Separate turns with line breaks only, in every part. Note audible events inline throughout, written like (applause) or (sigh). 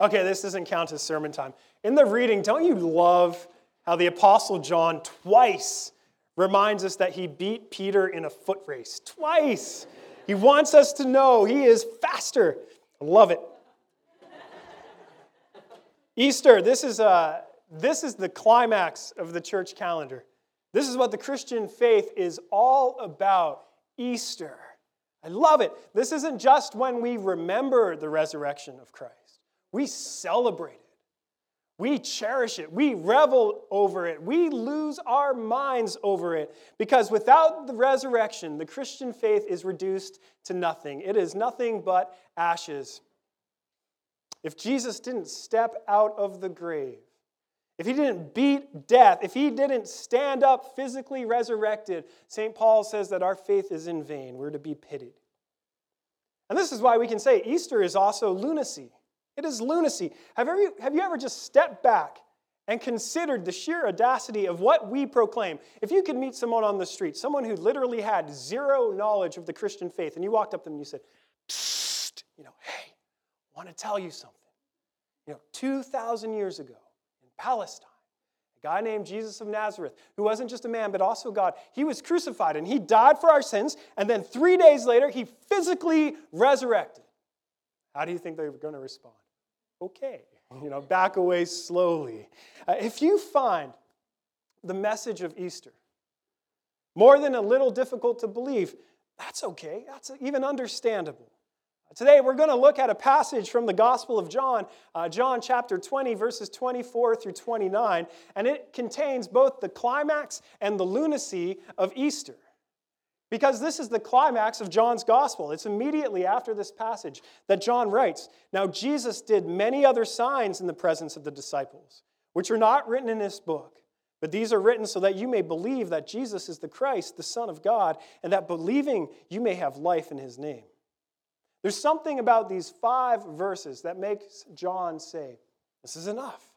Okay, this doesn't count as sermon time. In the reading, don't you love how the Apostle John twice reminds us that he beat Peter in a foot race? Twice. He wants us to know he is faster. I love it. Easter, this is, uh, this is the climax of the church calendar. This is what the Christian faith is all about Easter. I love it. This isn't just when we remember the resurrection of Christ. We celebrate it. We cherish it. We revel over it. We lose our minds over it because without the resurrection, the Christian faith is reduced to nothing. It is nothing but ashes. If Jesus didn't step out of the grave, if he didn't beat death, if he didn't stand up physically resurrected, St. Paul says that our faith is in vain. We're to be pitied. And this is why we can say Easter is also lunacy. It is lunacy. Have you, have you ever just stepped back and considered the sheer audacity of what we proclaim? If you could meet someone on the street, someone who literally had zero knowledge of the Christian faith, and you walked up to them and you said, Psst, you know, hey, I want to tell you something. You know, 2,000 years ago in Palestine, a guy named Jesus of Nazareth, who wasn't just a man, but also God, he was crucified and he died for our sins, and then three days later, he physically resurrected. How do you think they were going to respond? Okay. (laughs) You know, back away slowly. Uh, if you find the message of Easter more than a little difficult to believe, that's okay. That's even understandable. Today, we're going to look at a passage from the Gospel of John, uh, John chapter 20, verses 24 through 29, and it contains both the climax and the lunacy of Easter. Because this is the climax of John's gospel. It's immediately after this passage that John writes Now, Jesus did many other signs in the presence of the disciples, which are not written in this book. But these are written so that you may believe that Jesus is the Christ, the Son of God, and that believing you may have life in his name. There's something about these five verses that makes John say, This is enough.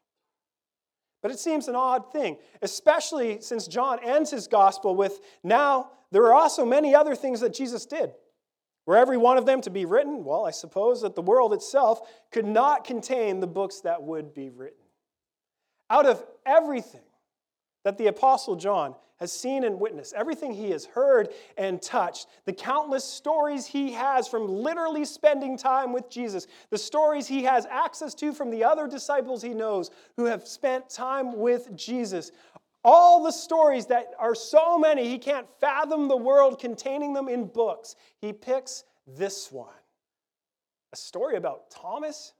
But it seems an odd thing, especially since John ends his gospel with, Now there are also many other things that Jesus did. Were every one of them to be written? Well, I suppose that the world itself could not contain the books that would be written. Out of everything that the Apostle John has seen and witnessed, everything he has heard and touched, the countless stories he has from literally spending time with Jesus, the stories he has access to from the other disciples he knows who have spent time with Jesus, all the stories that are so many, he can't fathom the world containing them in books. He picks this one a story about Thomas,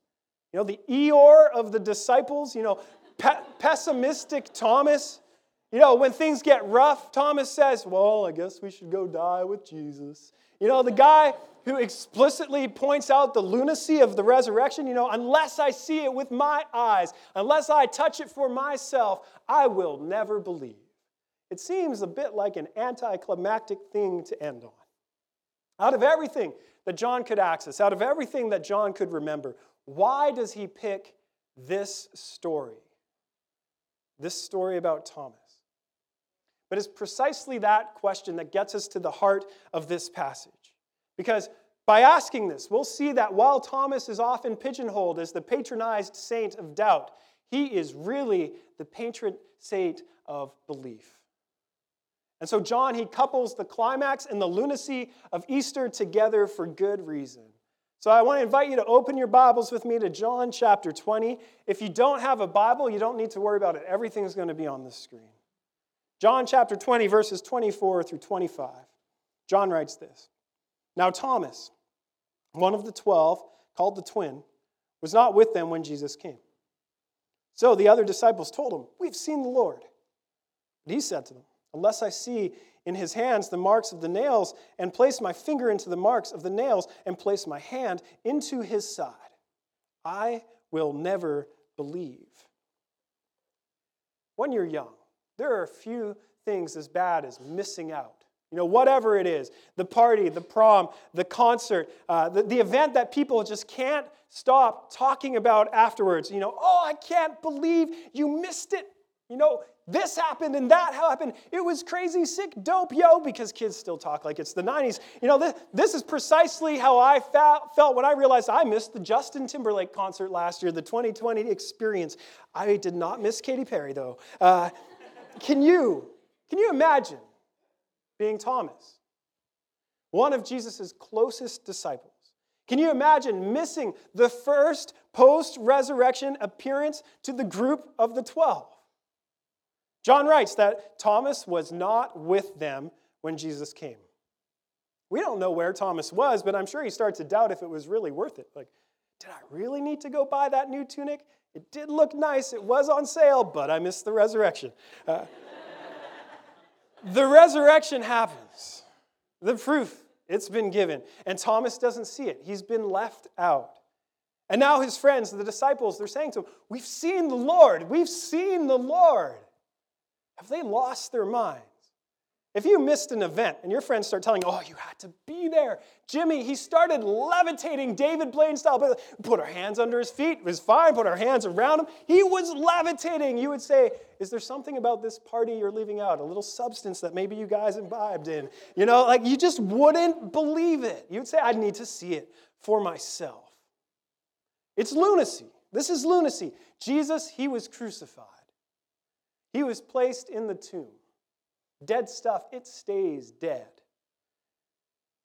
you know, the Eeyore of the disciples, you know, pe- pessimistic Thomas. You know, when things get rough, Thomas says, Well, I guess we should go die with Jesus. You know, the guy who explicitly points out the lunacy of the resurrection, you know, unless I see it with my eyes, unless I touch it for myself, I will never believe. It seems a bit like an anticlimactic thing to end on. Out of everything that John could access, out of everything that John could remember, why does he pick this story? This story about Thomas. But it's precisely that question that gets us to the heart of this passage. Because by asking this, we'll see that while Thomas is often pigeonholed as the patronized saint of doubt, he is really the patron saint of belief. And so, John, he couples the climax and the lunacy of Easter together for good reason. So, I want to invite you to open your Bibles with me to John chapter 20. If you don't have a Bible, you don't need to worry about it. Everything's going to be on the screen. John chapter 20, verses 24 through 25. John writes this Now, Thomas, one of the twelve, called the twin, was not with them when Jesus came. So the other disciples told him, We've seen the Lord. But he said to them, Unless I see in his hands the marks of the nails, and place my finger into the marks of the nails, and place my hand into his side, I will never believe. When you're young, there are a few things as bad as missing out. You know, whatever it is the party, the prom, the concert, uh, the, the event that people just can't stop talking about afterwards. You know, oh, I can't believe you missed it. You know, this happened and that happened. It was crazy, sick, dope, yo, because kids still talk like it's the 90s. You know, this, this is precisely how I felt when I realized I missed the Justin Timberlake concert last year, the 2020 experience. I did not miss Katy Perry, though. Uh, can you, can you imagine being Thomas, one of Jesus' closest disciples? Can you imagine missing the first post resurrection appearance to the group of the 12? John writes that Thomas was not with them when Jesus came. We don't know where Thomas was, but I'm sure he starts to doubt if it was really worth it. Like, did I really need to go buy that new tunic? It did look nice, it was on sale, but I missed the resurrection. Uh, the resurrection happens. The proof, it's been given. And Thomas doesn't see it, he's been left out. And now his friends, the disciples, they're saying to him, We've seen the Lord. We've seen the Lord. Have they lost their minds? If you missed an event and your friends start telling, oh, you had to be there. Jimmy, he started levitating David Blaine style, but put our hands under his feet, it was fine, put our hands around him. He was levitating. You would say, is there something about this party you're leaving out? A little substance that maybe you guys imbibed in? You know, like you just wouldn't believe it. You'd say, I need to see it for myself. It's lunacy. This is lunacy. Jesus, he was crucified. He was placed in the tomb. Dead stuff, it stays dead.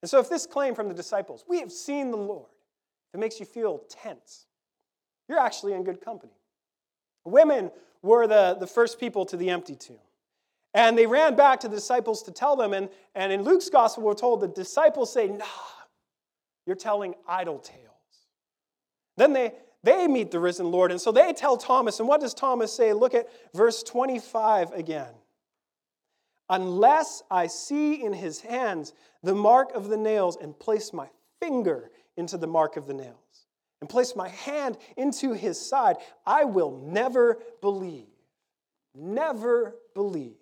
And so, if this claim from the disciples, we have seen the Lord, it makes you feel tense, you're actually in good company. Women were the, the first people to the empty tomb. And they ran back to the disciples to tell them. And, and in Luke's gospel, we're told the disciples say, Nah, you're telling idle tales. Then they, they meet the risen Lord. And so they tell Thomas, and what does Thomas say? Look at verse 25 again. Unless I see in his hands the mark of the nails and place my finger into the mark of the nails and place my hand into his side, I will never believe. Never believe.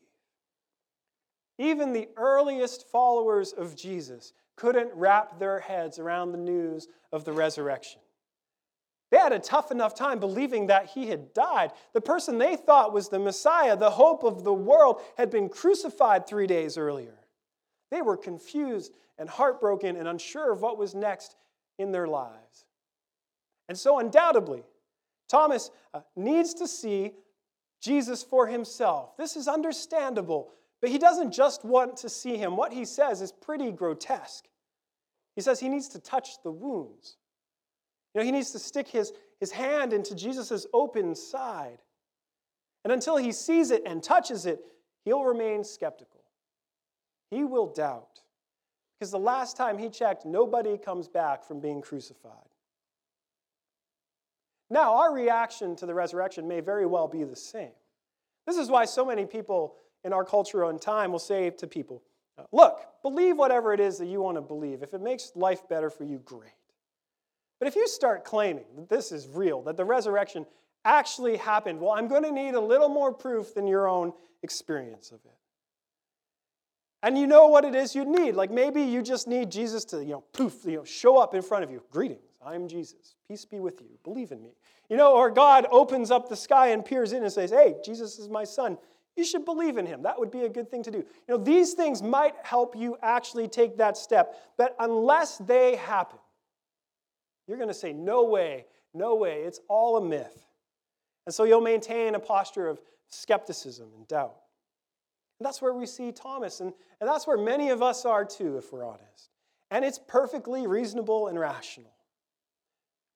Even the earliest followers of Jesus couldn't wrap their heads around the news of the resurrection. They had a tough enough time believing that he had died. The person they thought was the Messiah, the hope of the world, had been crucified three days earlier. They were confused and heartbroken and unsure of what was next in their lives. And so, undoubtedly, Thomas uh, needs to see Jesus for himself. This is understandable, but he doesn't just want to see him. What he says is pretty grotesque. He says he needs to touch the wounds. You know, he needs to stick his, his hand into Jesus' open side. And until he sees it and touches it, he'll remain skeptical. He will doubt. Because the last time he checked, nobody comes back from being crucified. Now, our reaction to the resurrection may very well be the same. This is why so many people in our culture and time will say to people, Look, believe whatever it is that you want to believe. If it makes life better for you, great. But if you start claiming that this is real, that the resurrection actually happened, well, I'm going to need a little more proof than your own experience of it. And you know what it is you need. Like maybe you just need Jesus to, you know, poof, you know, show up in front of you. Greetings, I'm Jesus. Peace be with you. Believe in me. You know, or God opens up the sky and peers in and says, Hey, Jesus is my son. You should believe in him. That would be a good thing to do. You know, these things might help you actually take that step, but unless they happen, you're going to say, No way, no way, it's all a myth. And so you'll maintain a posture of skepticism and doubt. And that's where we see Thomas, and, and that's where many of us are too, if we're honest. And it's perfectly reasonable and rational.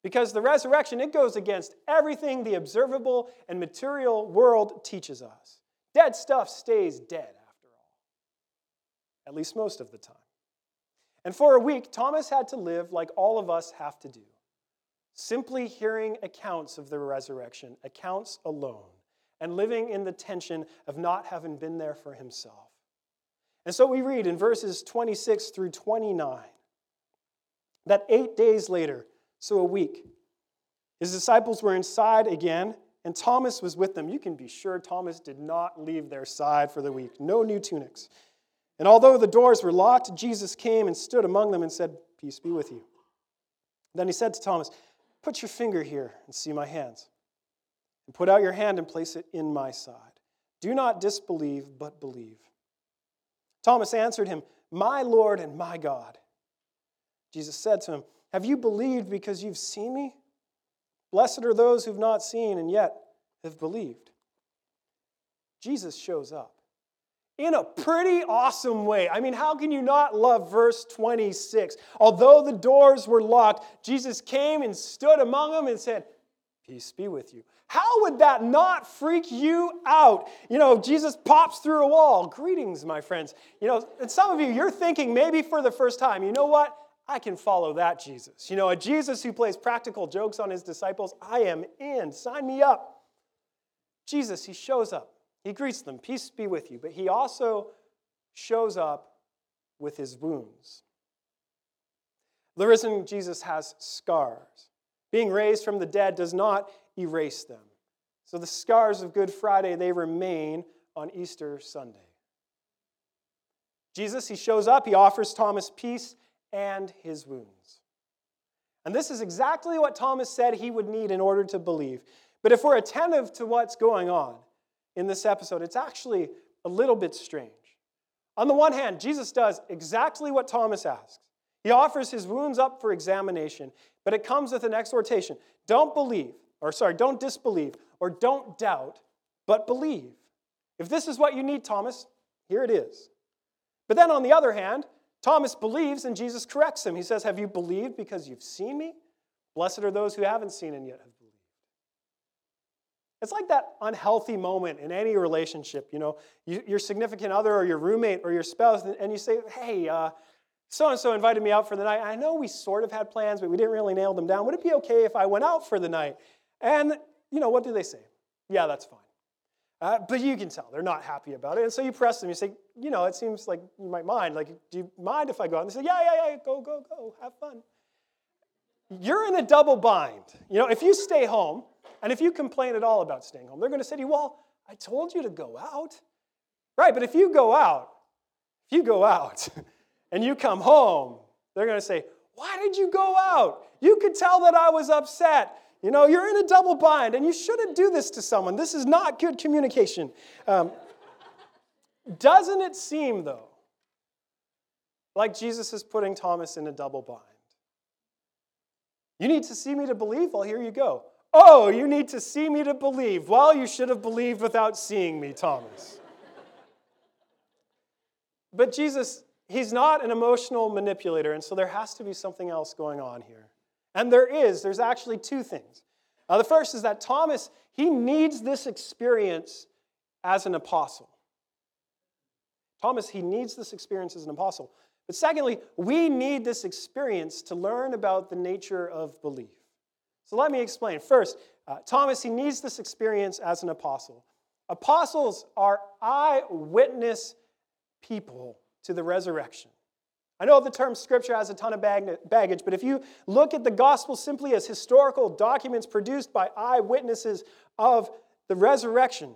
Because the resurrection, it goes against everything the observable and material world teaches us. Dead stuff stays dead after all, at least most of the time. And for a week, Thomas had to live like all of us have to do simply hearing accounts of the resurrection, accounts alone, and living in the tension of not having been there for himself. And so we read in verses 26 through 29 that eight days later, so a week, his disciples were inside again, and Thomas was with them. You can be sure Thomas did not leave their side for the week. No new tunics. And although the doors were locked, Jesus came and stood among them and said, Peace be with you. Then he said to Thomas, Put your finger here and see my hands. And put out your hand and place it in my side. Do not disbelieve, but believe. Thomas answered him, My Lord and my God. Jesus said to him, Have you believed because you've seen me? Blessed are those who've not seen and yet have believed. Jesus shows up in a pretty awesome way. I mean, how can you not love verse 26? Although the doors were locked, Jesus came and stood among them and said, Peace be with you. How would that not freak you out? You know, Jesus pops through a wall. Greetings, my friends. You know, and some of you, you're thinking maybe for the first time, you know what? I can follow that Jesus. You know, a Jesus who plays practical jokes on his disciples. I am in. Sign me up. Jesus, he shows up. He greets them, Peace be with you. But he also shows up with his wounds. The risen Jesus has scars. Being raised from the dead does not erase them. So the scars of Good Friday, they remain on Easter Sunday. Jesus, he shows up, he offers Thomas peace and his wounds. And this is exactly what Thomas said he would need in order to believe. But if we're attentive to what's going on in this episode, it's actually a little bit strange. On the one hand, Jesus does exactly what Thomas asks. He offers his wounds up for examination, but it comes with an exhortation. Don't believe or sorry, don't disbelieve, or don't doubt, but believe. If this is what you need, Thomas, here it is. But then on the other hand, Thomas believes and Jesus corrects him. He says, Have you believed because you've seen me? Blessed are those who haven't seen and yet have. It's like that unhealthy moment in any relationship. You know, your significant other or your roommate or your spouse, and you say, Hey, so and so invited me out for the night. I know we sort of had plans, but we didn't really nail them down. Would it be okay if I went out for the night? And, you know, what do they say? Yeah, that's fine. Uh, but you can tell they're not happy about it. And so you press them. You say, you know, it seems like you might mind. Like, do you mind if I go out? And they say, yeah, yeah, yeah, go, go, go, have fun. You're in a double bind. You know, if you stay home, and if you complain at all about staying home, they're going to say to you, well, I told you to go out. Right, but if you go out, if you go out (laughs) and you come home, they're going to say, why did you go out? You could tell that I was upset. You know, you're in a double bind, and you shouldn't do this to someone. This is not good communication. Um, doesn't it seem, though, like Jesus is putting Thomas in a double bind? You need to see me to believe? Well, here you go. Oh, you need to see me to believe. Well, you should have believed without seeing me, Thomas. but Jesus, he's not an emotional manipulator, and so there has to be something else going on here. And there is, there's actually two things. Uh, the first is that Thomas, he needs this experience as an apostle. Thomas, he needs this experience as an apostle. But secondly, we need this experience to learn about the nature of belief. So let me explain. First, uh, Thomas, he needs this experience as an apostle. Apostles are eyewitness people to the resurrection. I know the term scripture has a ton of baggage, but if you look at the gospel simply as historical documents produced by eyewitnesses of the resurrection,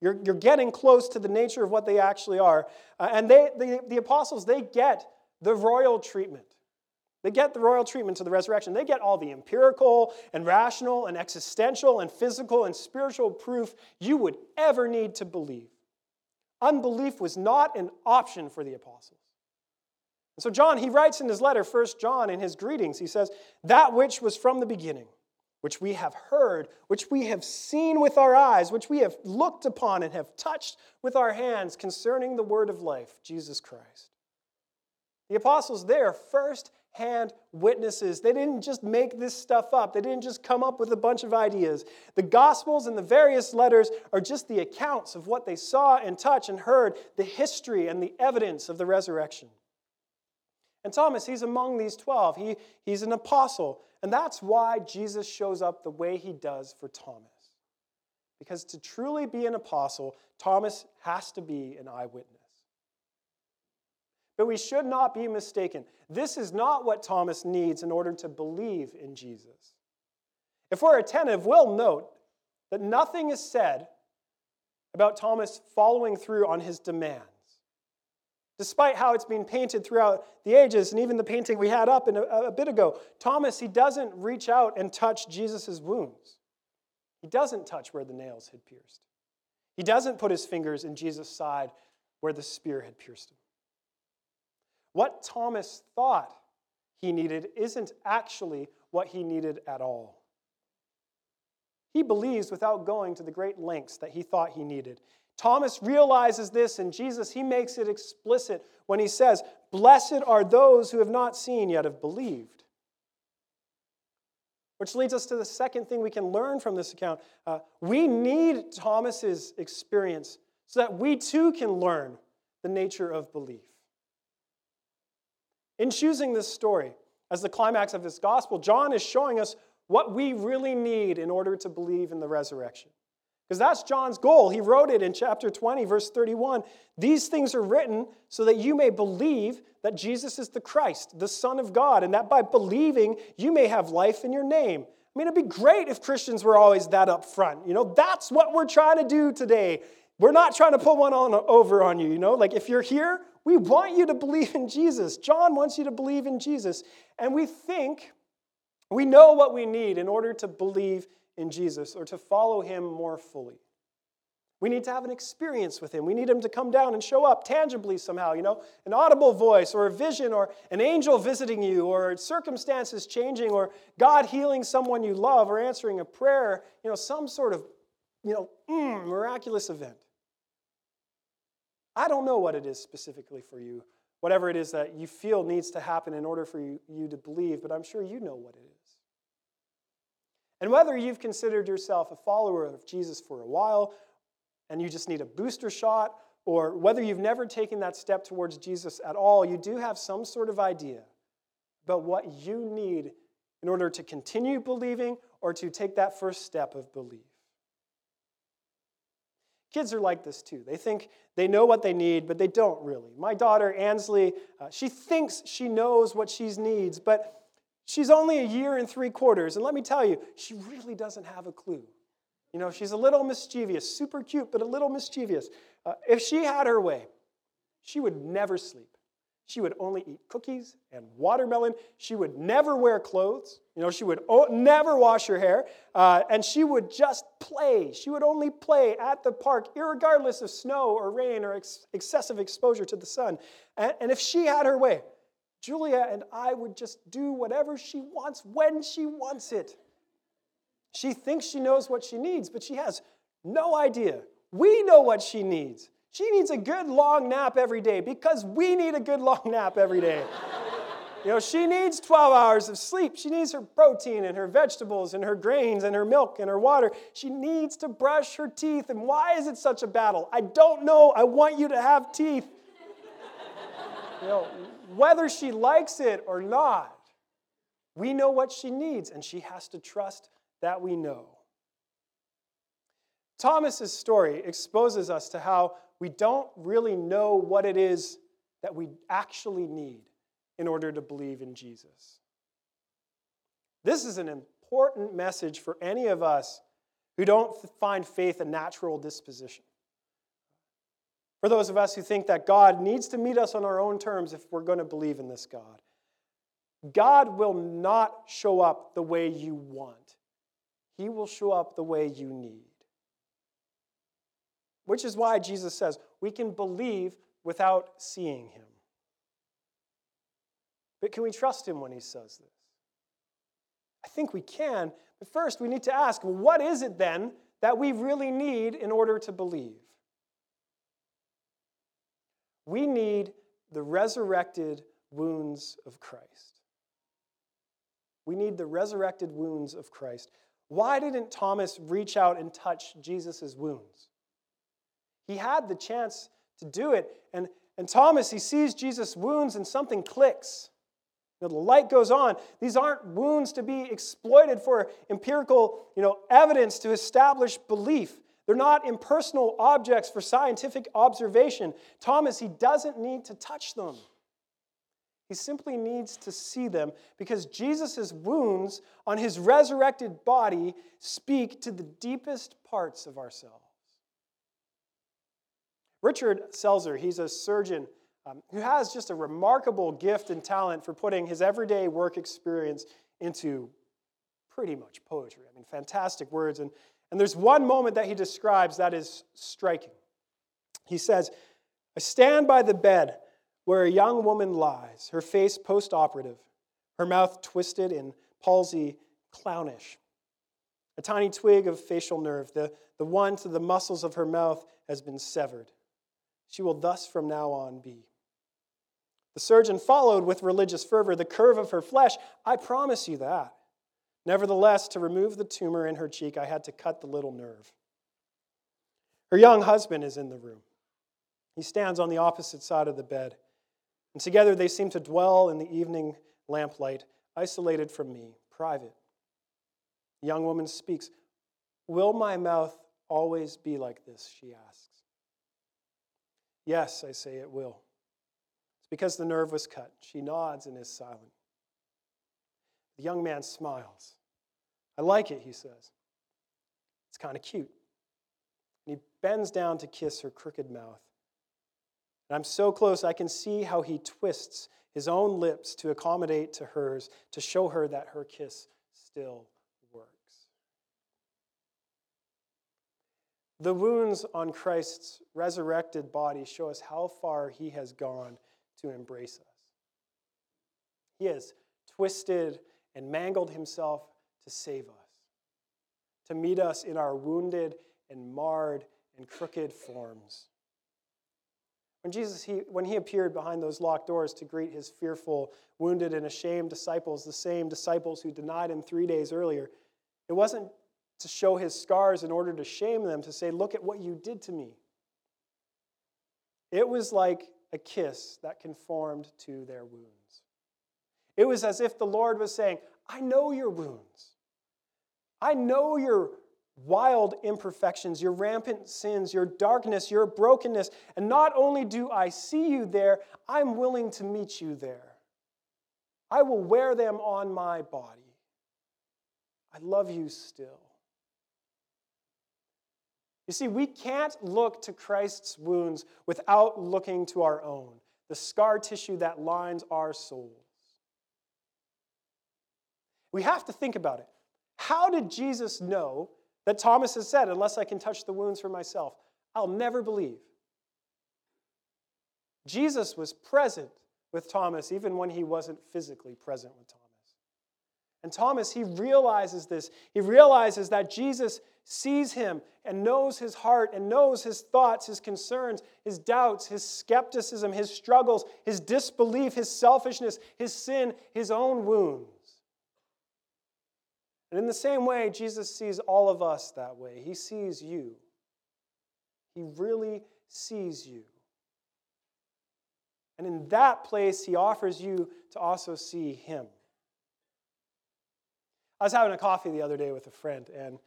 you're, you're getting close to the nature of what they actually are. Uh, and they, the, the apostles, they get the royal treatment. They get the royal treatment to the resurrection. They get all the empirical and rational and existential and physical and spiritual proof you would ever need to believe. Unbelief was not an option for the apostles. And so, John, he writes in his letter, First John, in his greetings, he says, That which was from the beginning, which we have heard, which we have seen with our eyes, which we have looked upon and have touched with our hands concerning the word of life, Jesus Christ. The apostles, they're first hand witnesses. They didn't just make this stuff up, they didn't just come up with a bunch of ideas. The Gospels and the various letters are just the accounts of what they saw and touched and heard, the history and the evidence of the resurrection. And Thomas, he's among these 12. He, he's an apostle. And that's why Jesus shows up the way he does for Thomas. Because to truly be an apostle, Thomas has to be an eyewitness. But we should not be mistaken. This is not what Thomas needs in order to believe in Jesus. If we're attentive, we'll note that nothing is said about Thomas following through on his demands. despite how it's been painted throughout the ages, and even the painting we had up a, a bit ago. Thomas, he doesn't reach out and touch Jesus' wounds. He doesn't touch where the nails had pierced. He doesn't put his fingers in Jesus' side where the spear had pierced him. What Thomas thought he needed isn't actually what he needed at all. He believes without going to the great lengths that he thought he needed. Thomas realizes this, and Jesus, he makes it explicit when he says, Blessed are those who have not seen yet have believed. Which leads us to the second thing we can learn from this account. Uh, we need Thomas's experience so that we too can learn the nature of belief. In choosing this story as the climax of his gospel, John is showing us what we really need in order to believe in the resurrection. Because that's John's goal. He wrote it in chapter 20, verse 31. These things are written so that you may believe that Jesus is the Christ, the Son of God, and that by believing you may have life in your name. I mean, it'd be great if Christians were always that up front. You know, that's what we're trying to do today. We're not trying to put one on over on you, you know? Like if you're here, we want you to believe in Jesus. John wants you to believe in Jesus. And we think we know what we need in order to believe in Jesus or to follow him more fully. We need to have an experience with him. We need him to come down and show up tangibly somehow, you know, an audible voice or a vision or an angel visiting you or circumstances changing or God healing someone you love or answering a prayer, you know, some sort of, you know, mm, miraculous event. I don't know what it is specifically for you, whatever it is that you feel needs to happen in order for you, you to believe, but I'm sure you know what it is. And whether you've considered yourself a follower of Jesus for a while and you just need a booster shot, or whether you've never taken that step towards Jesus at all, you do have some sort of idea about what you need in order to continue believing or to take that first step of belief. Kids are like this too. They think they know what they need, but they don't really. My daughter, Ansley, uh, she thinks she knows what she needs, but She's only a year and three quarters, and let me tell you, she really doesn't have a clue. You know, she's a little mischievous, super cute, but a little mischievous. Uh, if she had her way, she would never sleep. She would only eat cookies and watermelon. She would never wear clothes. You know, she would o- never wash her hair. Uh, and she would just play. She would only play at the park, regardless of snow or rain or ex- excessive exposure to the sun. And, and if she had her way, Julia and I would just do whatever she wants when she wants it. She thinks she knows what she needs, but she has no idea. We know what she needs. She needs a good long nap every day because we need a good (laughs) long nap every day. you know, she needs 12 hours of sleep. She needs her protein and her vegetables and her grains and her milk and her water. She needs to brush her teeth. And why is it such a battle? I don't know. I want you to have teeth. you know, whether she likes it or not, we know what she needs, and she has to trust that we know. Thomas's story exposes us to how we don't really know what it is that we actually need in order to believe in Jesus. This is an important message for any of us who don't find faith a natural disposition. For those of us who think that God needs to meet us on our own terms if we're going to believe in this God, God will not show up the way you want, He will show up the way you need. Which is why Jesus says we can believe without seeing Him. But can we trust Him when He says this? I think we can, but first we need to ask what is it then that we really need in order to believe? We need the resurrected wounds of Christ. We need the resurrected wounds of Christ. Why didn't Thomas reach out and touch Jesus' wounds? He had the chance to do it. And, and Thomas, he sees Jesus' wounds and something clicks. You know, the light goes on. These aren't wounds to be exploited for empirical you know, evidence to establish belief. They're not impersonal objects for scientific observation. Thomas, he doesn't need to touch them. He simply needs to see them because Jesus' wounds on his resurrected body speak to the deepest parts of ourselves. Richard Selzer, he's a surgeon um, who has just a remarkable gift and talent for putting his everyday work experience into pretty much poetry. I mean, fantastic words. And, and there's one moment that he describes that is striking. He says, I stand by the bed where a young woman lies, her face post operative, her mouth twisted in palsy, clownish. A tiny twig of facial nerve, the, the one to the muscles of her mouth, has been severed. She will thus from now on be. The surgeon followed with religious fervor the curve of her flesh. I promise you that. Nevertheless, to remove the tumor in her cheek, I had to cut the little nerve. Her young husband is in the room. He stands on the opposite side of the bed, and together they seem to dwell in the evening lamplight, isolated from me, private. The young woman speaks. Will my mouth always be like this? She asks. Yes, I say it will. It's because the nerve was cut. She nods and is silent. The young man smiles. I like it, he says. It's kind of cute. And he bends down to kiss her crooked mouth. And I'm so close, I can see how he twists his own lips to accommodate to hers, to show her that her kiss still The wounds on Christ's resurrected body show us how far he has gone to embrace us. He has twisted and mangled himself to save us, to meet us in our wounded and marred and crooked forms. When Jesus, he, when he appeared behind those locked doors to greet his fearful, wounded, and ashamed disciples, the same disciples who denied him three days earlier, it wasn't to show his scars in order to shame them, to say, Look at what you did to me. It was like a kiss that conformed to their wounds. It was as if the Lord was saying, I know your wounds. I know your wild imperfections, your rampant sins, your darkness, your brokenness. And not only do I see you there, I'm willing to meet you there. I will wear them on my body. I love you still. You see, we can't look to Christ's wounds without looking to our own, the scar tissue that lines our souls. We have to think about it. How did Jesus know that Thomas has said, Unless I can touch the wounds for myself, I'll never believe? Jesus was present with Thomas even when he wasn't physically present with Thomas. And Thomas, he realizes this. He realizes that Jesus sees him and knows his heart and knows his thoughts, his concerns, his doubts, his skepticism, his struggles, his disbelief, his selfishness, his sin, his own wounds. And in the same way, Jesus sees all of us that way. He sees you. He really sees you. And in that place, he offers you to also see him. I was having a coffee the other day with a friend, and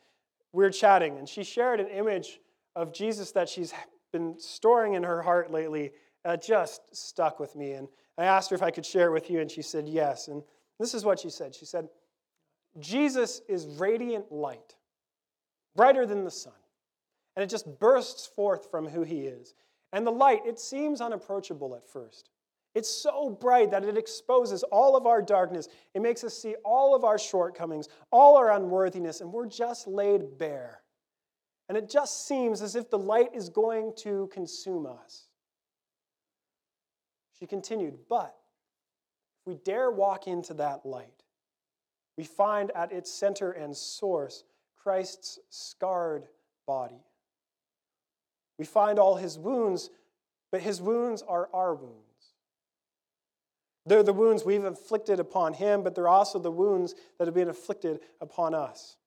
we were chatting, and she shared an image of Jesus that she's been storing in her heart lately. That just stuck with me. And I asked her if I could share it with you, and she said yes. And this is what she said She said, Jesus is radiant light, brighter than the sun, and it just bursts forth from who he is. And the light, it seems unapproachable at first. It's so bright that it exposes all of our darkness. It makes us see all of our shortcomings, all our unworthiness, and we're just laid bare. And it just seems as if the light is going to consume us. She continued, but if we dare walk into that light, we find at its center and source Christ's scarred body. We find all his wounds, but his wounds are our wounds. They're the wounds we've inflicted upon him, but they're also the wounds that have been inflicted upon us.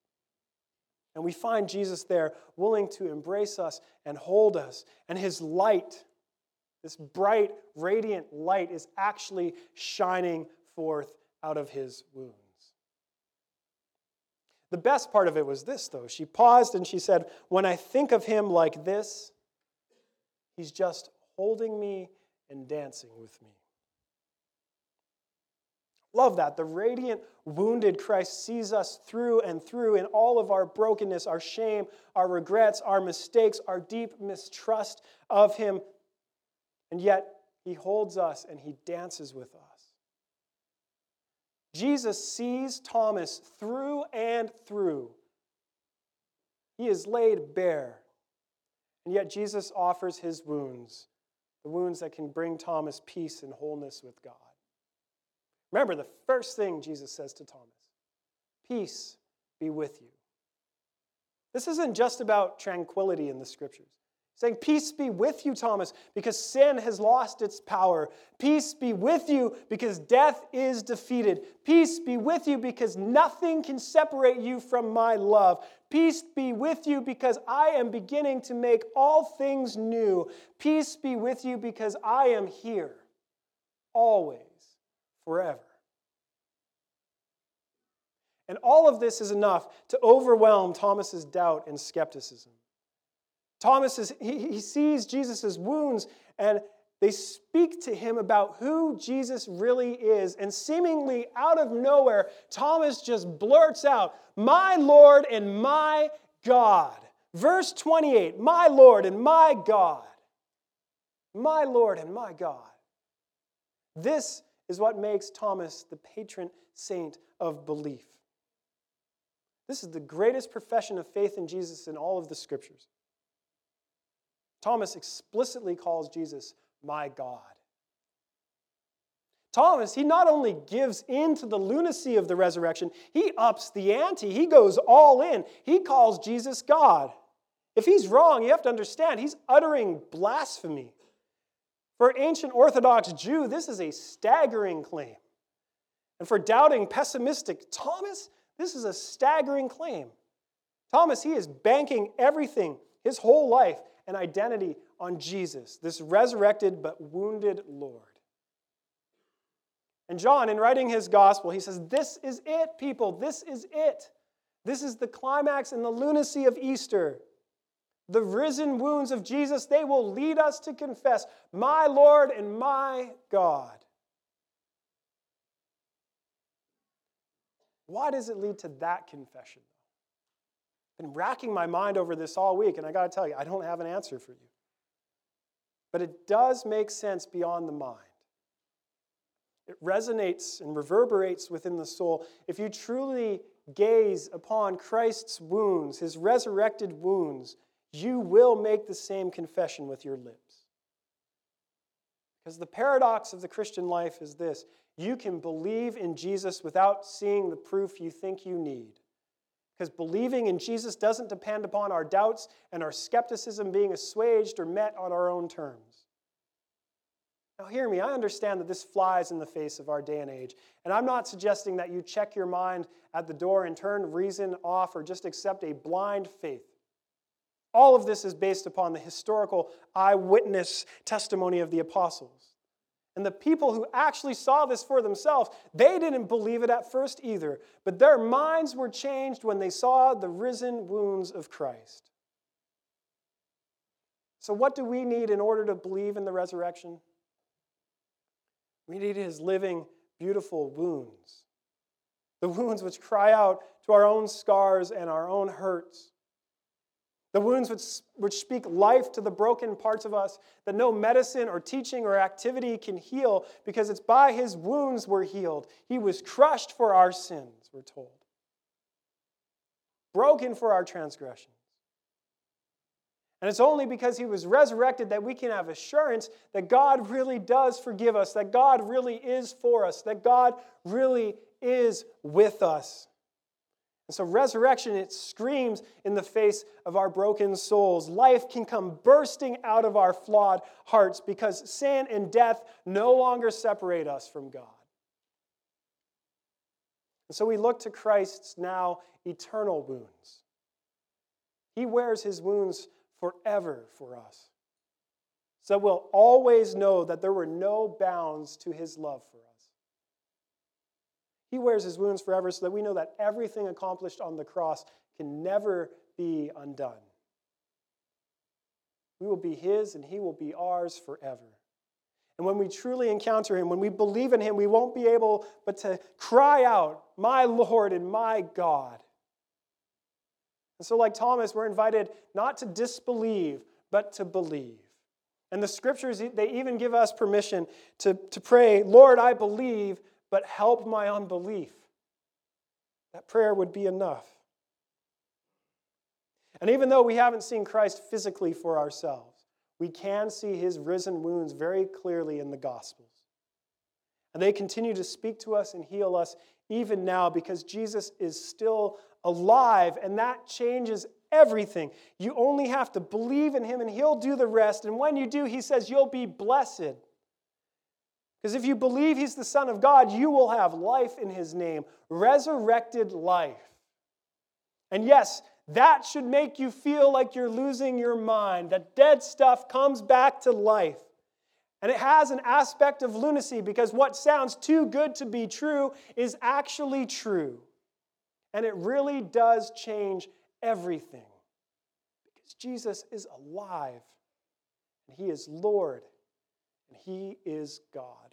And we find Jesus there willing to embrace us and hold us. And his light, this bright, radiant light, is actually shining forth out of his wounds. The best part of it was this, though. She paused and she said, When I think of him like this, he's just holding me and dancing with me. Love that. The radiant, wounded Christ sees us through and through in all of our brokenness, our shame, our regrets, our mistakes, our deep mistrust of Him. And yet, He holds us and He dances with us. Jesus sees Thomas through and through. He is laid bare. And yet Jesus offers his wounds, the wounds that can bring Thomas peace and wholeness with God. Remember the first thing Jesus says to Thomas Peace be with you. This isn't just about tranquility in the scriptures. Saying, Peace be with you, Thomas, because sin has lost its power. Peace be with you because death is defeated. Peace be with you because nothing can separate you from my love. Peace be with you because I am beginning to make all things new. Peace be with you because I am here, always, forever. And all of this is enough to overwhelm Thomas's doubt and skepticism. Thomas is, he, he sees Jesus' wounds and they speak to him about who Jesus really is. And seemingly out of nowhere, Thomas just blurts out, My Lord and my God. Verse 28 My Lord and my God. My Lord and my God. This is what makes Thomas the patron saint of belief. This is the greatest profession of faith in Jesus in all of the scriptures. Thomas explicitly calls Jesus my God. Thomas, he not only gives in to the lunacy of the resurrection, he ups the ante. He goes all in. He calls Jesus God. If he's wrong, you have to understand, he's uttering blasphemy. For an ancient Orthodox Jew, this is a staggering claim. And for doubting, pessimistic Thomas, this is a staggering claim. Thomas, he is banking everything, his whole life, and identity on Jesus, this resurrected but wounded Lord. And John, in writing his gospel, he says, This is it, people. This is it. This is the climax and the lunacy of Easter. The risen wounds of Jesus, they will lead us to confess, My Lord and my God. Why does it lead to that confession? I've been racking my mind over this all week, and I got to tell you, I don't have an answer for you. But it does make sense beyond the mind. It resonates and reverberates within the soul. If you truly gaze upon Christ's wounds, his resurrected wounds, you will make the same confession with your lips. Because the paradox of the Christian life is this you can believe in Jesus without seeing the proof you think you need. Because believing in Jesus doesn't depend upon our doubts and our skepticism being assuaged or met on our own terms. Now, hear me, I understand that this flies in the face of our day and age. And I'm not suggesting that you check your mind at the door and turn reason off or just accept a blind faith. All of this is based upon the historical eyewitness testimony of the apostles. And the people who actually saw this for themselves, they didn't believe it at first either. But their minds were changed when they saw the risen wounds of Christ. So, what do we need in order to believe in the resurrection? We need his living, beautiful wounds. The wounds which cry out to our own scars and our own hurts. The wounds which, which speak life to the broken parts of us that no medicine or teaching or activity can heal because it's by his wounds we're healed. He was crushed for our sins, we're told, broken for our transgressions. And it's only because he was resurrected that we can have assurance that God really does forgive us, that God really is for us, that God really is with us. And so, resurrection, it screams in the face of our broken souls. Life can come bursting out of our flawed hearts because sin and death no longer separate us from God. And so, we look to Christ's now eternal wounds. He wears his wounds forever for us. So, we'll always know that there were no bounds to his love for us. He wears his wounds forever so that we know that everything accomplished on the cross can never be undone. We will be his and he will be ours forever. And when we truly encounter him, when we believe in him, we won't be able but to cry out, My Lord and my God. And so, like Thomas, we're invited not to disbelieve, but to believe. And the scriptures, they even give us permission to, to pray, Lord, I believe, but help my unbelief. That prayer would be enough. And even though we haven't seen Christ physically for ourselves, we can see his risen wounds very clearly in the Gospels. And they continue to speak to us and heal us even now because Jesus is still alive, and that changes everything. You only have to believe in him, and he'll do the rest. And when you do, he says, you'll be blessed. Because if you believe he's the Son of God, you will have life in his name, resurrected life. And yes, that should make you feel like you're losing your mind, that dead stuff comes back to life. And it has an aspect of lunacy because what sounds too good to be true is actually true. And it really does change everything because Jesus is alive and he is Lord and he is God.